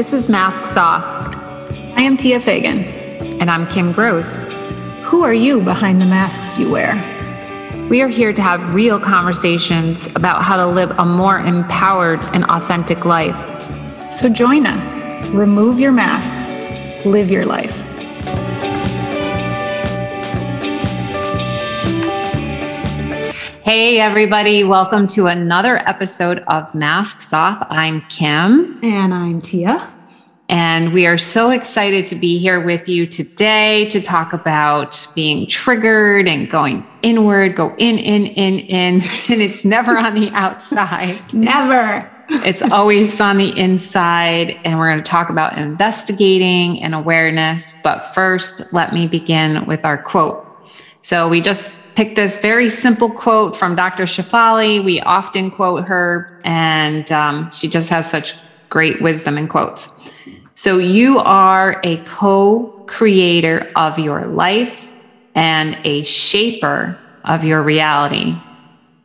This is Masks Off. I am Tia Fagan. And I'm Kim Gross. Who are you behind the masks you wear? We are here to have real conversations about how to live a more empowered and authentic life. So join us. Remove your masks. Live your life. Hey, everybody. Welcome to another episode of Masks Off. I'm Kim. And I'm Tia. And we are so excited to be here with you today to talk about being triggered and going inward, go in, in, in, in. And it's never on the outside. never. It's always on the inside. And we're going to talk about investigating and awareness. But first, let me begin with our quote. So we just picked this very simple quote from Dr. Shefali. We often quote her, and um, she just has such great wisdom in quotes. So you are a co creator of your life and a shaper of your reality.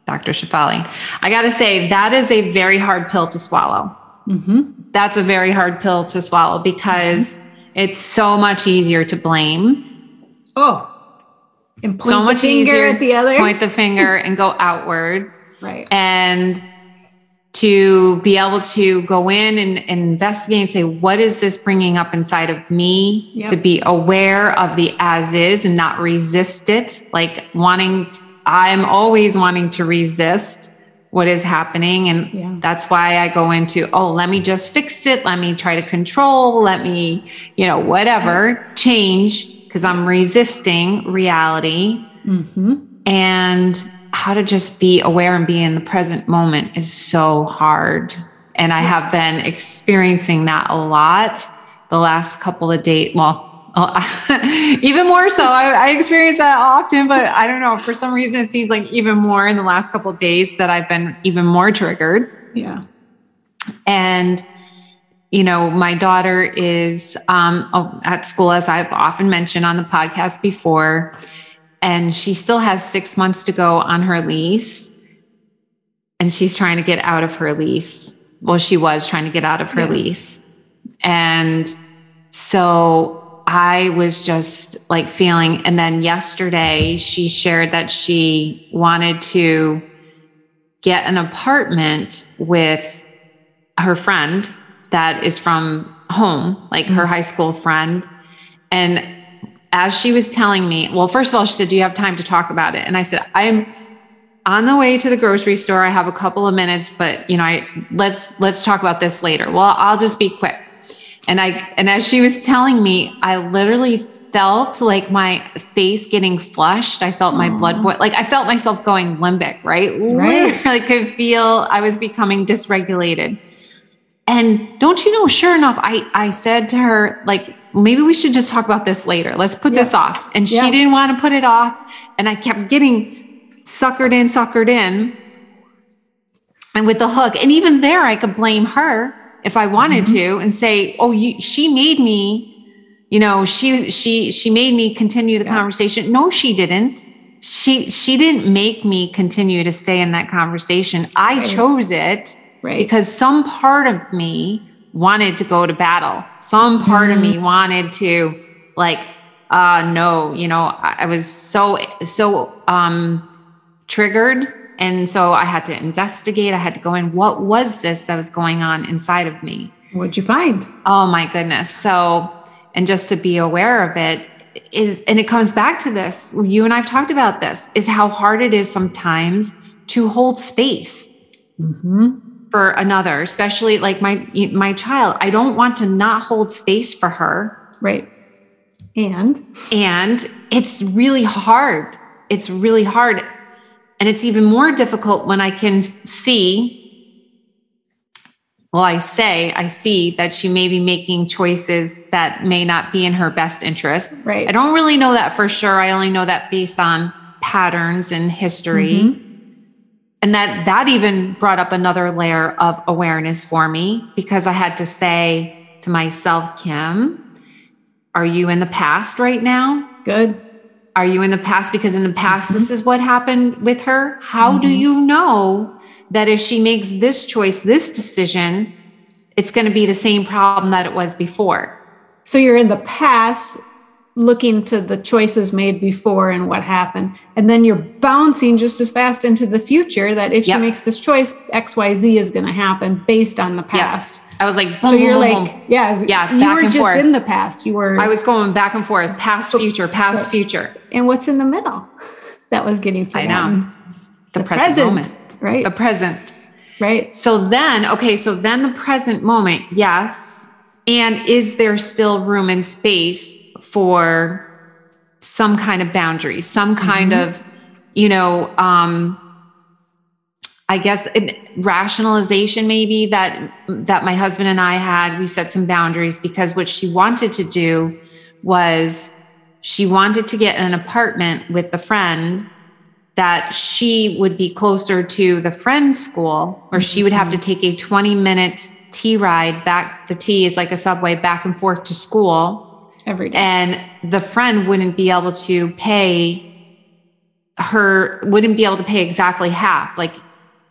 Dr. Shefali. I got to say, that is a very hard pill to swallow. Mm-hmm. That's a very hard pill to swallow because mm-hmm. it's so much easier to blame. Oh, and so much easier at the other. Point the finger and go outward. Right. And to be able to go in and, and, investigate and say, what is this bringing up inside of me? Yep. To be aware of the as is and not resist it. Like wanting, I'm always wanting to resist what is happening. And yeah. that's why I go into, oh, let me just fix it. Let me try to control. Let me, you know, whatever, change because I'm resisting reality. Mm-hmm. And how to just be aware and be in the present moment is so hard. And I have been experiencing that a lot the last couple of days. Well, even more so. I, I, experience that often, but I don't know. For some reason, it seems like even more in the last couple of days that I've been even more triggered. Yeah. And, you know, my daughter is um, at school, as I've often mentioned on the podcast before and she still has six months to go on her lease. And she's trying to get out of her lease. Well, she was trying to get out of her yeah. lease. And so I was just like feeling. And then yesterday, she shared that she wanted to get an apartment with her friend that is from home, like her mm-hmm. high school friend. And as she was telling me, well, first of all, she said, Do you have time to talk about it? And I said, I'm on the way to the grocery store. I have a couple of minutes, but you know, I let's let's talk about this later. Well, I'll just be quick. And I and as she was telling me, I literally felt like my face getting flushed. I felt my Aww. blood boil. Like I felt myself going limbic, right? Right. I could feel I was becoming dysregulated. And don't you know, sure enough, I I said to her, like, maybe we should just talk about this later. Let's put yeah. this off. And yeah. she didn't want to put it off. And I kept getting suckered in, suckered in. And with the hook. And even there, I could blame her if I wanted mm-hmm. to and say, oh, you, she made me, you know, she, she, she made me continue the yeah. conversation. No, she didn't. She, she didn't make me continue to stay in that conversation. I chose it right. because some part of me wanted to go to battle. Some part mm-hmm. of me mm-hmm. wanted to like, uh, no, you know, I, I was so, so, um, triggered. And so I had to investigate. I had to go in. What was this that was going on inside of me? What'd you find? Oh my goodness. So, and just to be aware of it is, and it comes back to this. You and I've talked about this is how hard it is sometimes to hold space. Mm-hmm for another, especially like my my child. I don't want to not hold space for her. Right. And and it's really hard. It's really hard. And it's even more difficult when I can see well, I say, I see that she may be making choices that may not be in her best interest. Right. I don't really know that for sure. I only know that based on patterns and history. Mm-hmm. And that that even brought up another layer of awareness for me because I had to say to myself, Kim, are you in the past right now? Good. Are you in the past? Because in the past, mm-hmm. this is what happened with her. How mm-hmm. do you know that if she makes this choice, this decision, it's going to be the same problem that it was before. So you're in the past looking to the choices made before and what happened. And then you're bouncing just as fast into the future that if Yep. she makes this choice, XYZ is going to happen based on the past. I was like, So you're boom, like, boom. yeah, Yeah, you were just forth. in the past. You were, I was going back and forth, past, future, past, future, and what's in the middle? That was getting I forgotten. know. the, present, moment, right? the present. right. So then, okay, so then the present moment, yes. And is there still room and space for some kind of boundary, some kind of, you know, um, I guess it, rationalization maybe that that my husband and I had. We set some boundaries because what she wanted to do was she wanted to get an apartment with the friend that she would be closer to the friend's school or she would have to take a 20 minute T ride back. The T is like a subway back and forth to school. Every day. And the friend wouldn't be able to pay her, wouldn't be able to pay exactly half. Like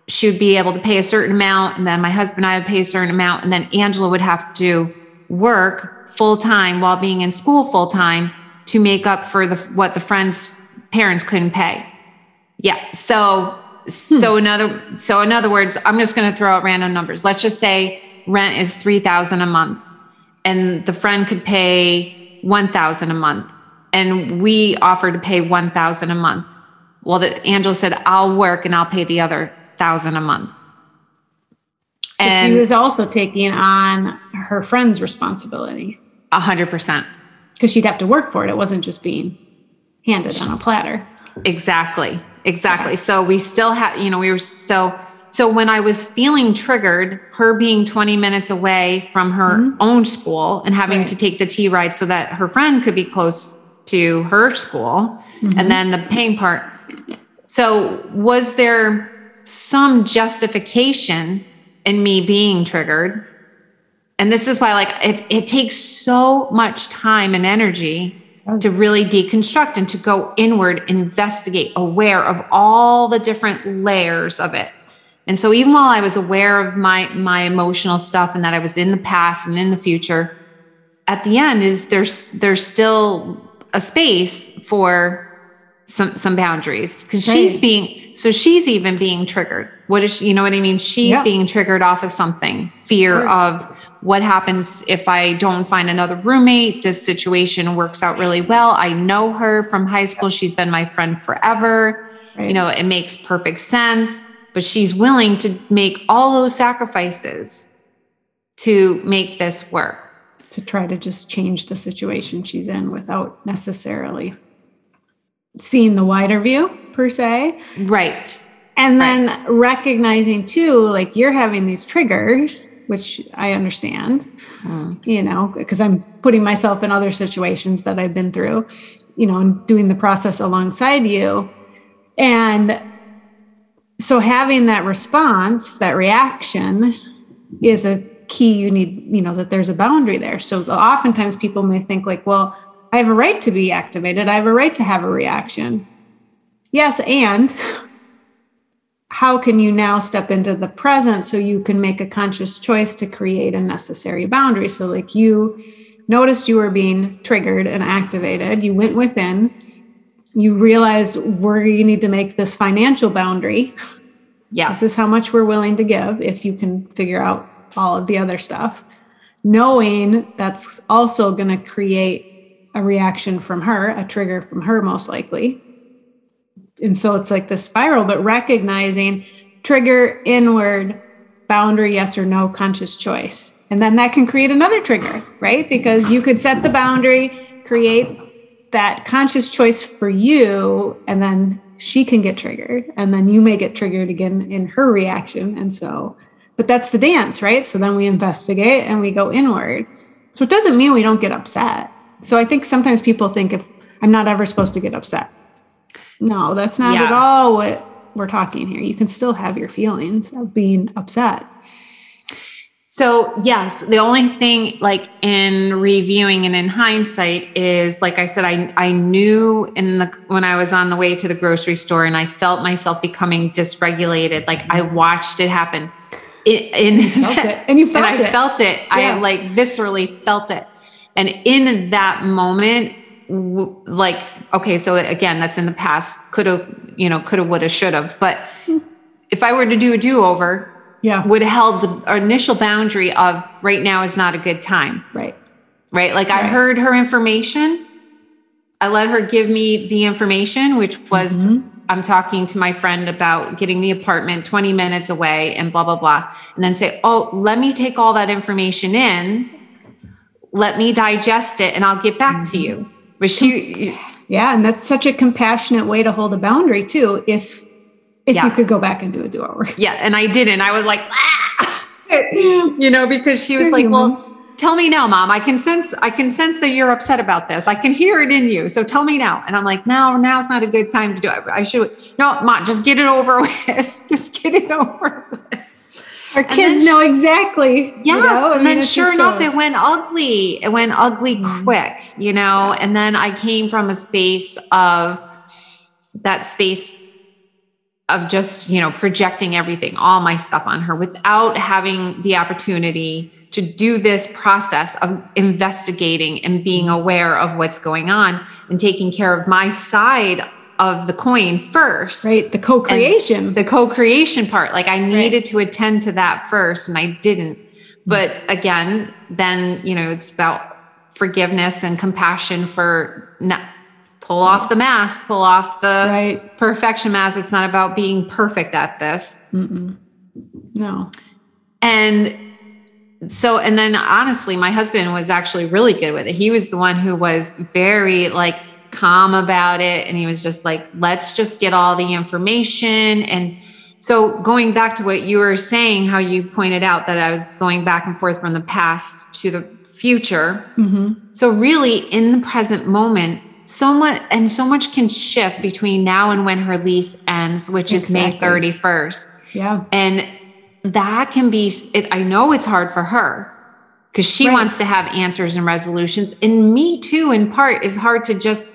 she would be able to pay a certain amount. And then my husband and I would pay a certain amount. And then Angela would have to work full time while being in school full time to make up for the what the friend's parents couldn't pay. Yeah. So hmm. so in other so in other words, I'm just going to throw out random numbers. Let's just say rent is 3000 a month and the friend could pay 1000 a month and we offered to pay 1000 a month. Well, that angel said I'll work and I'll pay the other 1000 a month. So and she was also taking on her friend's responsibility 100%. because she'd have to work for it. It wasn't just being handed on a platter. Exactly. Exactly. So we still had, you know, we were so so when I was feeling triggered, her being 20 minutes away from her mm-hmm. own school and having Right. to take the T ride so that her friend could be close to her school mm-hmm. and then the paying part. So was there some justification in me being triggered? And this is why like it, it takes so much time and energy to really deconstruct and to go inward, investigate, aware of all the different layers of it. And so even while I was aware of my my emotional stuff and that I was in the past and in the future, at the end is there's there's still a space for some some boundaries because she's being so she's even being triggered. What is she, you know what I mean? She's Yeah. being triggered off of something, fear Of of, what happens if I don't find another roommate. This situation works out really well. I know her from high school. She's been my friend forever. Right. You know, it makes perfect sense, but she's willing to make all those sacrifices to make this work. to try to just change the situation she's in without necessarily seeing the wider view per se. Right. And then recognizing too, like you're having these triggers, which I understand, mm-hmm. you know, because I'm putting myself in other situations that I've been through, you know, and doing the process alongside you. And so having that response, that reaction is a key you need, you know, that there's a boundary there. So oftentimes people may think like, well, I have a right to be activated. I have a right to have a reaction. Yes, and how can you now step into the present so you can make a conscious choice to create a necessary boundary? So, like you noticed you were being triggered and activated, you went within, you realized we need to make this financial boundary. Yeah. This is how much we're willing to give if you can figure out all of the other stuff. Knowing that's also going to create a reaction from her, a trigger from her, most likely. And so it's like the spiral, but recognizing trigger inward, boundary, yes or no, conscious choice. And then that can create another trigger, right? Because you could set the boundary, create that conscious choice for you, and then she can get triggered. And then you may get triggered again in her reaction. And so, but that's the dance, right? So then we investigate and we go inward. So it doesn't mean we don't get upset. So I think sometimes people think if I'm not ever supposed to get upset. No, that's not Yeah. at all what we're talking here. You can still have your feelings of being upset. So, yes, the only thing like in reviewing and in hindsight is like I said I I knew in the when I was on the way to the grocery store and I felt myself becoming dysregulated like I watched it happen. in, You felt it. And you felt and I it. felt it. I like viscerally felt it. And in that moment, w- like, okay, so again, that's in the past, could have, you know, could have, would have, should have. But hmm. if I were to do a do over, yeah. would have held the initial boundary of right now is not a good time, Right. right? Like I heard her information. I let her give me the information, which was Mhm. I'm talking to my friend about getting the apartment 20 minutes away and blah, blah, blah. And then say, oh, let me take all that information in. Let me digest it and I'll get back to you. But she, Yeah. And that's such a compassionate way to hold a boundary too. If if Yeah. you could go back and do a do-over. yeah. And I didn't. I was like, ah! you know, because she was You're like, human. well, tell me now, mom. I can sense, I can sense that you're upset about this. I can hear it in you. So tell me now. And I'm like, no, now's not a good time to do it. I should, no, mom, just get it over with. just get it over with. Our kids then know exactly. Yes. you know, and then sure enough, shows. it went ugly. It went ugly Mhm. quick, you know? And then I came from a space of that space of just, you know, projecting everything, all my stuff on her without having the opportunity to do this process of investigating and being aware of what's going on and taking care of my side of the coin first right. The co-creation. the co-creation part like i needed to attend to that first and i didn't but mm-hmm. again then you know it's about forgiveness and compassion for not pull off the mask pull off the right. perfection mask it's not about being perfect at this Mm-mm. No. and so and then honestly my husband was actually really good with it he was the one who was very like calm about it and he was just like let's just get all the information and so going back to what you were saying how you pointed out that i was going back and forth from the past to the future Mm-hmm. so really in the present moment so much and so much can shift between now and when her lease ends which is may 31st Yeah. and that can be, it, I know it's hard for her because she Right. wants to have answers and resolutions. And me too, in part, is hard to just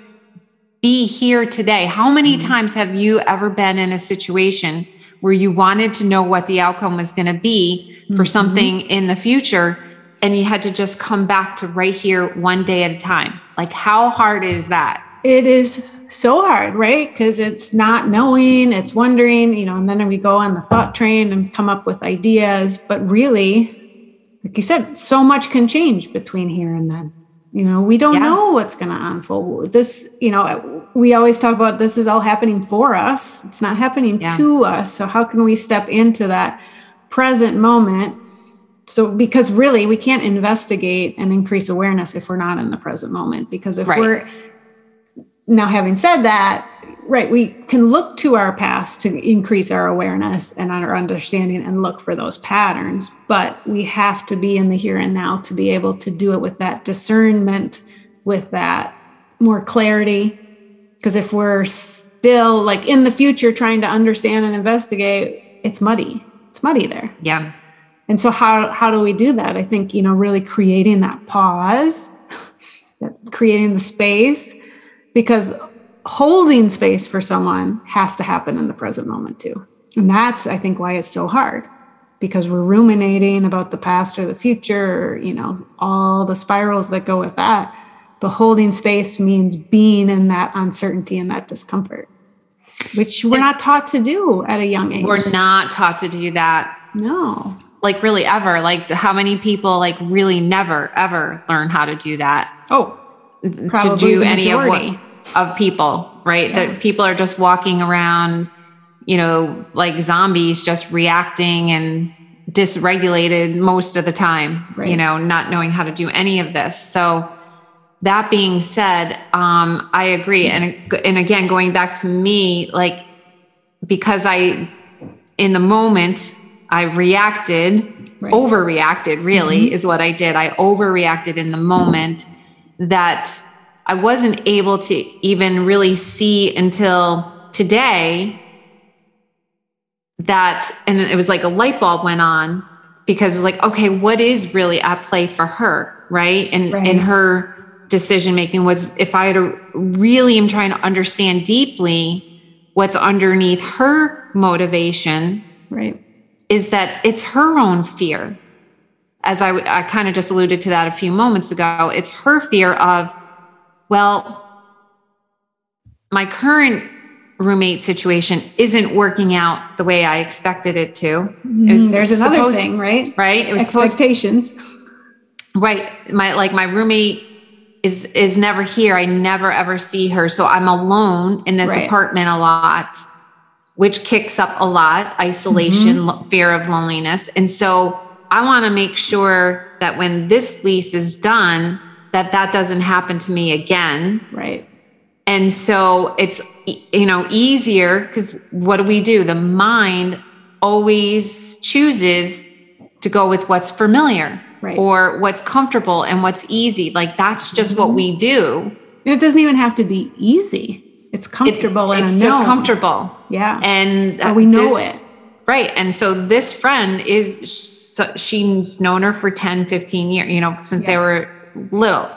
be here today. How many Mm-hmm. times have you ever been in a situation where you wanted to know what the outcome was going to be for Mhm. something in the future? And you had to just come back to right here one day at a time. Like, how hard is that? It is so hard, right? Because it's not knowing, it's wondering, you know, and then we go on the thought train and come up with ideas. But really, like you said, so much can change between here and then. You know, we don't Yeah. know what's going to unfold. This, you know, we always talk about this is all happening for us. It's not happening Yeah. to us. So how can we step into that present moment? So because really we can't investigate and increase awareness if we're not in the present moment. Because if Right. we're now having said that, right, we can look to our past to increase our awareness and our understanding and look for those patterns, but we have to be in the here and now to be able to do it with that discernment, with that more clarity. Because if we're still like in the future trying to understand and investigate, it's muddy. It's muddy there. Yeah. And so how how do we do that? I think, you know, really creating that pause, that's creating the space because holding space for someone has to happen in the present moment too. And that's I think why it's so hard because we're ruminating about the past or the future, or, you know, all the spirals that go with that. But holding space means being in that uncertainty and that discomfort, which we're not taught to do at a young age. We're not taught to do that no. Like really ever like how many people like really never ever learn how to do that? Oh, to do any of what of people right? Yeah. that people are just walking around you know like zombies just reacting and dysregulated most of the time you know not knowing how to do any of this. So that being said um i agree. And and again going back to me like because i in the moment i reacted Right. overreacted really mm-hmm. is what i did i overreacted in the moment that i wasn't able to even really see until today that and it was like a light bulb went on because it was like okay what is really at play for her right and Right. in her decision making was if i had to really am trying to understand deeply what's underneath her motivation right. Is that it's her own fear. As I, I kind of just alluded to that a few moments ago, it's her fear of, well, my current roommate situation isn't working out the way I expected it to. It mm-hmm. was, There's another thing, right? Right. It was expectations. Supposed, right. My like my roommate is is never here. I never ever see her. So I'm alone in this right. apartment a lot, which kicks up a lot, isolation, mm-hmm. fear of loneliness. And so I want to make sure that when this lease is done, that that doesn't happen to me again. Right. And so it's you know easier because what do we do? The mind always chooses to go with what's familiar right. or what's comfortable and what's easy. Like that's just mm-hmm. what we do. And it doesn't even have to be easy. It's comfortable it, and it's just comfortable. Yeah. And we know this, it. Right. And so this friend is she's known her for 10, 15 years, you know, since yeah. they were little.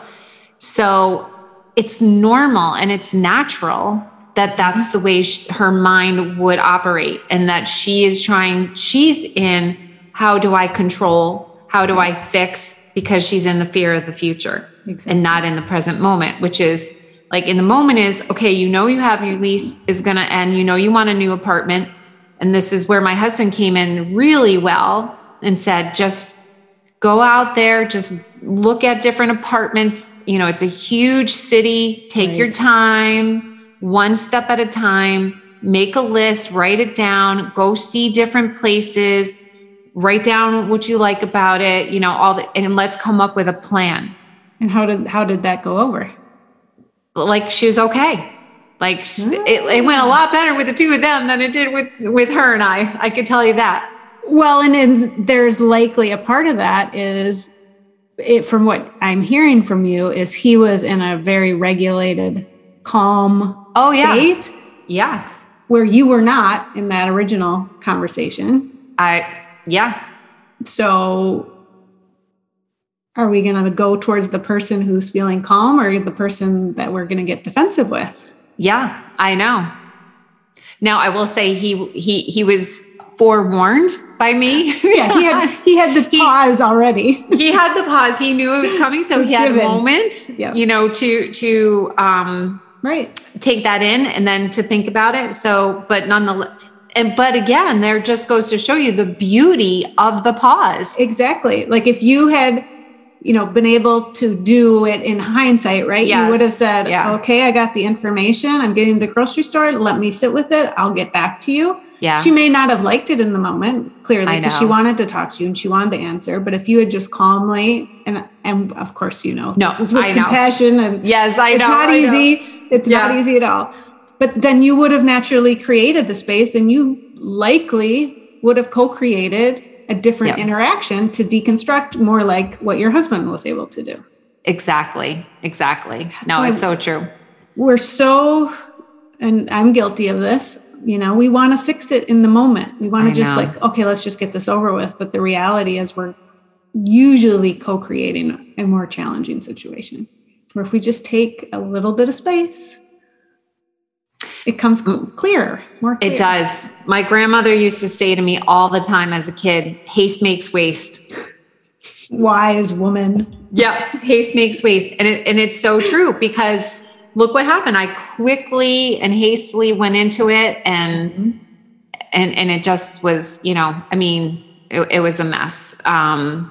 So it's normal and it's natural that that's mm-hmm. the way she, her mind would operate and that she is trying she's in how do i control how do i fix because she's in the fear of the future exactly. and not in the present moment which is like in the moment is okay you know you have your lease is going to end you know you want a new apartment and this is where my husband came in really well and said just go out there just look at different apartments you know, it's a huge city. Take right. your time, one step at a time. Make a list, write it down, go see different places, write down what you like about it, you know, all the, and let's come up with a plan. And how did how did that go over? Like she was okay. Like it, it went a lot better with the two of them than it did with with her and I. I could tell you that. Well, and there's likely a part of that is it, from what I'm hearing from you, is he was in a very regulated, calm oh yeah state, yeah where you were not in that original conversation. I yeah. So are we going to go towards the person who's feeling calm or the person that we're going to get defensive with? Yeah, I know. Now I will say he he he was forewarned by me. yeah, he had he had the pause he, already. he had the pause. He knew it was coming, so was he had given. a moment, yep. you know, to to um right take that in and then to think about it. So, but nonetheless. And but again, there just goes to show you the beauty of the pause. Exactly. Like if you had you know been able to do it in hindsight right yes. you would have said yeah. okay i got the information i'm getting to the grocery store let me sit with it i'll get back to you yeah. She may not have liked it in the moment, clearly, because she wanted to talk to you and she wanted the answer. But if you had just calmly and and of course you know no, this is with I compassion know. and yes, I it's know. It's not easy. It's yeah. not easy at all. But then you would have naturally created the space and you likely would have co-created a different yep. interaction to deconstruct more like what your husband was able to do. Exactly. Exactly. That's no, it's so true. We're so and I'm guilty of this you know we want to fix it in the moment we want to just know. like okay let's just get this over with but the reality is we're usually co-creating a more challenging situation where if we just take a little bit of space it comes clearer more clear. it does my grandmother used to say to me all the time as a kid haste makes waste wise woman yeah haste makes waste and it, and it's so true because look what happened. I quickly and hastily went into it and mm-hmm. and and it just was, you know, I mean, it, it was a mess. Um,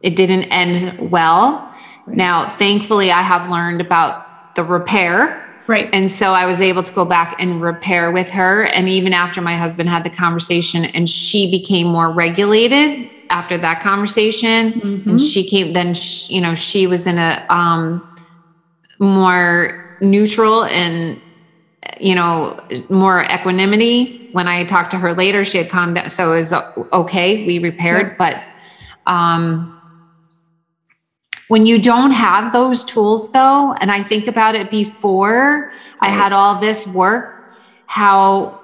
it didn't end well. Right. Now, thankfully, I have learned about the repair. Right. And so I was able to go back and repair with her. And even after my husband had the conversation and she became more regulated after that conversation, mm-hmm. and she came, then, she, you know, she was in a, um, more neutral and you know more equanimity when i talked to her later she had calmed down so it was okay we repaired yeah. but um when you don't have those tools though and i think about it before i had all this work how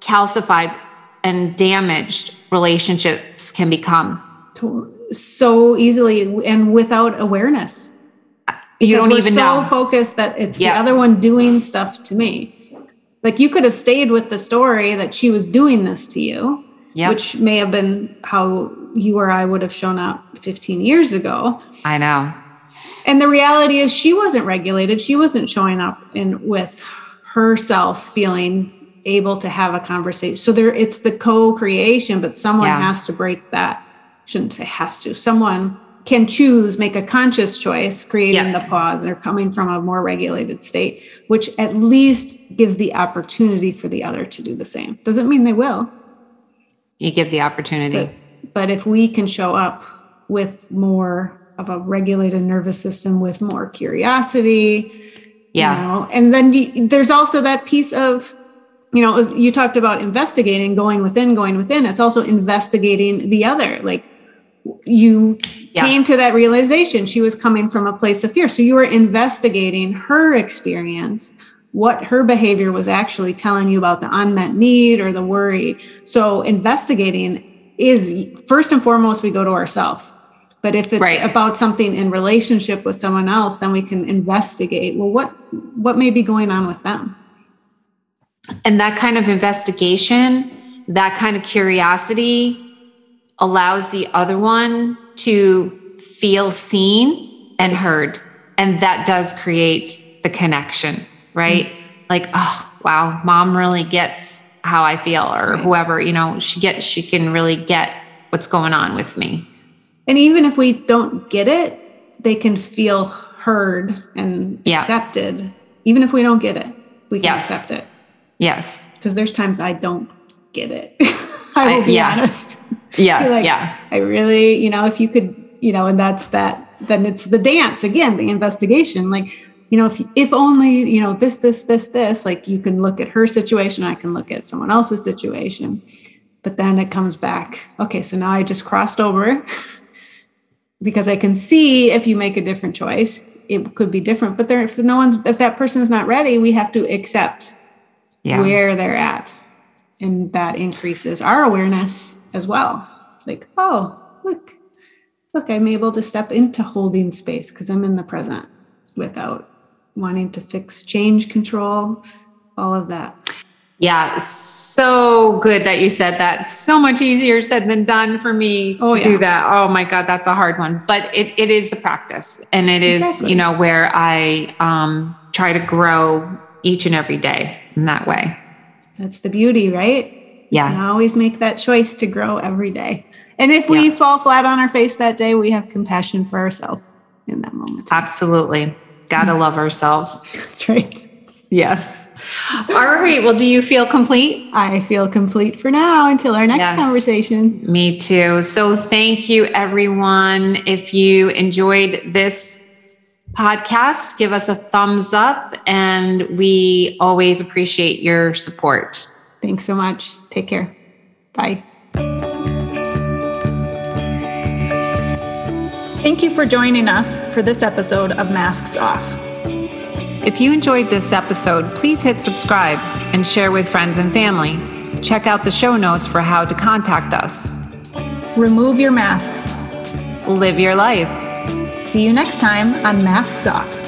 calcified and damaged relationships can become so easily and without awareness you don't even so know. focused that it's the other one doing stuff to me. Like you could have stayed with the story that she was doing this to you Yep. which may have been how you or I would have shown up 15 years ago. I know. And the reality is she wasn't regulated. She wasn't showing up in with herself feeling able to have a conversation. So there it's the co-creation, but someone Yeah. has to break that. Shouldn't say has to. Someone can choose, make a conscious choice, creating Yeah. the pause. They're coming from a more regulated state, which at least gives the opportunity for the other to do the same. Doesn't mean they will. You give the opportunity. But, but if we can show up with more of a regulated nervous system, with more curiosity, yeah. you know, and then you, there's also that piece of, you know, you talked about investigating, going within, going within. It's also investigating the other. Like you Yes. came to that realization she was coming from a place of fear. So you were investigating her experience, what her behavior was actually telling you about the unmet need or the worry. So investigating is first and foremost, we go to ourselves. But if it's Right. about something in relationship with someone else, then we can investigate. Well, what what may be going on with them? And that kind of investigation, that kind of curiosity allows the other one to feel seen and heard. And that does create the connection, right? Mm-hmm. Like, oh, wow, mom really gets how I feel, or whoever, you know, she gets, she can really get what's going on with me. And even if we don't get it, they can feel heard and Yeah. accepted. Even if we don't get it, we can Yes. accept it. Yes. Because there's times I don't get it. I will I- be yeah. honest. Yeah. Like, yeah. I really, you know, if you could, you know, and that's that, then it's the dance again, the investigation. Like, you know, if if only, you know, this, this, this, this, like you can look at her situation, I can look at someone else's situation. But then it comes back. Okay, so now I just crossed over because I can see if you make a different choice, it could be different. But there, if no one's, if that person's not ready, we have to accept Yeah. where they're at. And that increases our awareness as well. Like, oh, look, look, I'm able to step into holding space because I'm in the present without wanting to fix change control, all of that. Yeah, so good that you said that. So much easier said than done for me Oh, to yeah. do that. Oh my God, that's a hard one. But it, it is the practice. And it is, Exactly. you know, where I um, try to grow each and every day in that way. That's the beauty, right? Yeah. always make that choice to grow every day. And if we Yeah. fall flat on our face that day, we have compassion for ourselves in that moment. Absolutely. Gotta love ourselves. That's right. Yes. All right. Well, do you feel complete? I feel complete for now until our next Yes. conversation. Me too. So thank you, everyone. If you enjoyed this podcast, give us a thumbs up, and we always appreciate your support. Thanks so much. Take care. Bye. Thank you for joining us for this episode of Masks Off. If you enjoyed this episode, please hit subscribe and share with friends and family. Check out the show notes for how to contact us. Remove your masks. Live your life. See you next time on Masks Off.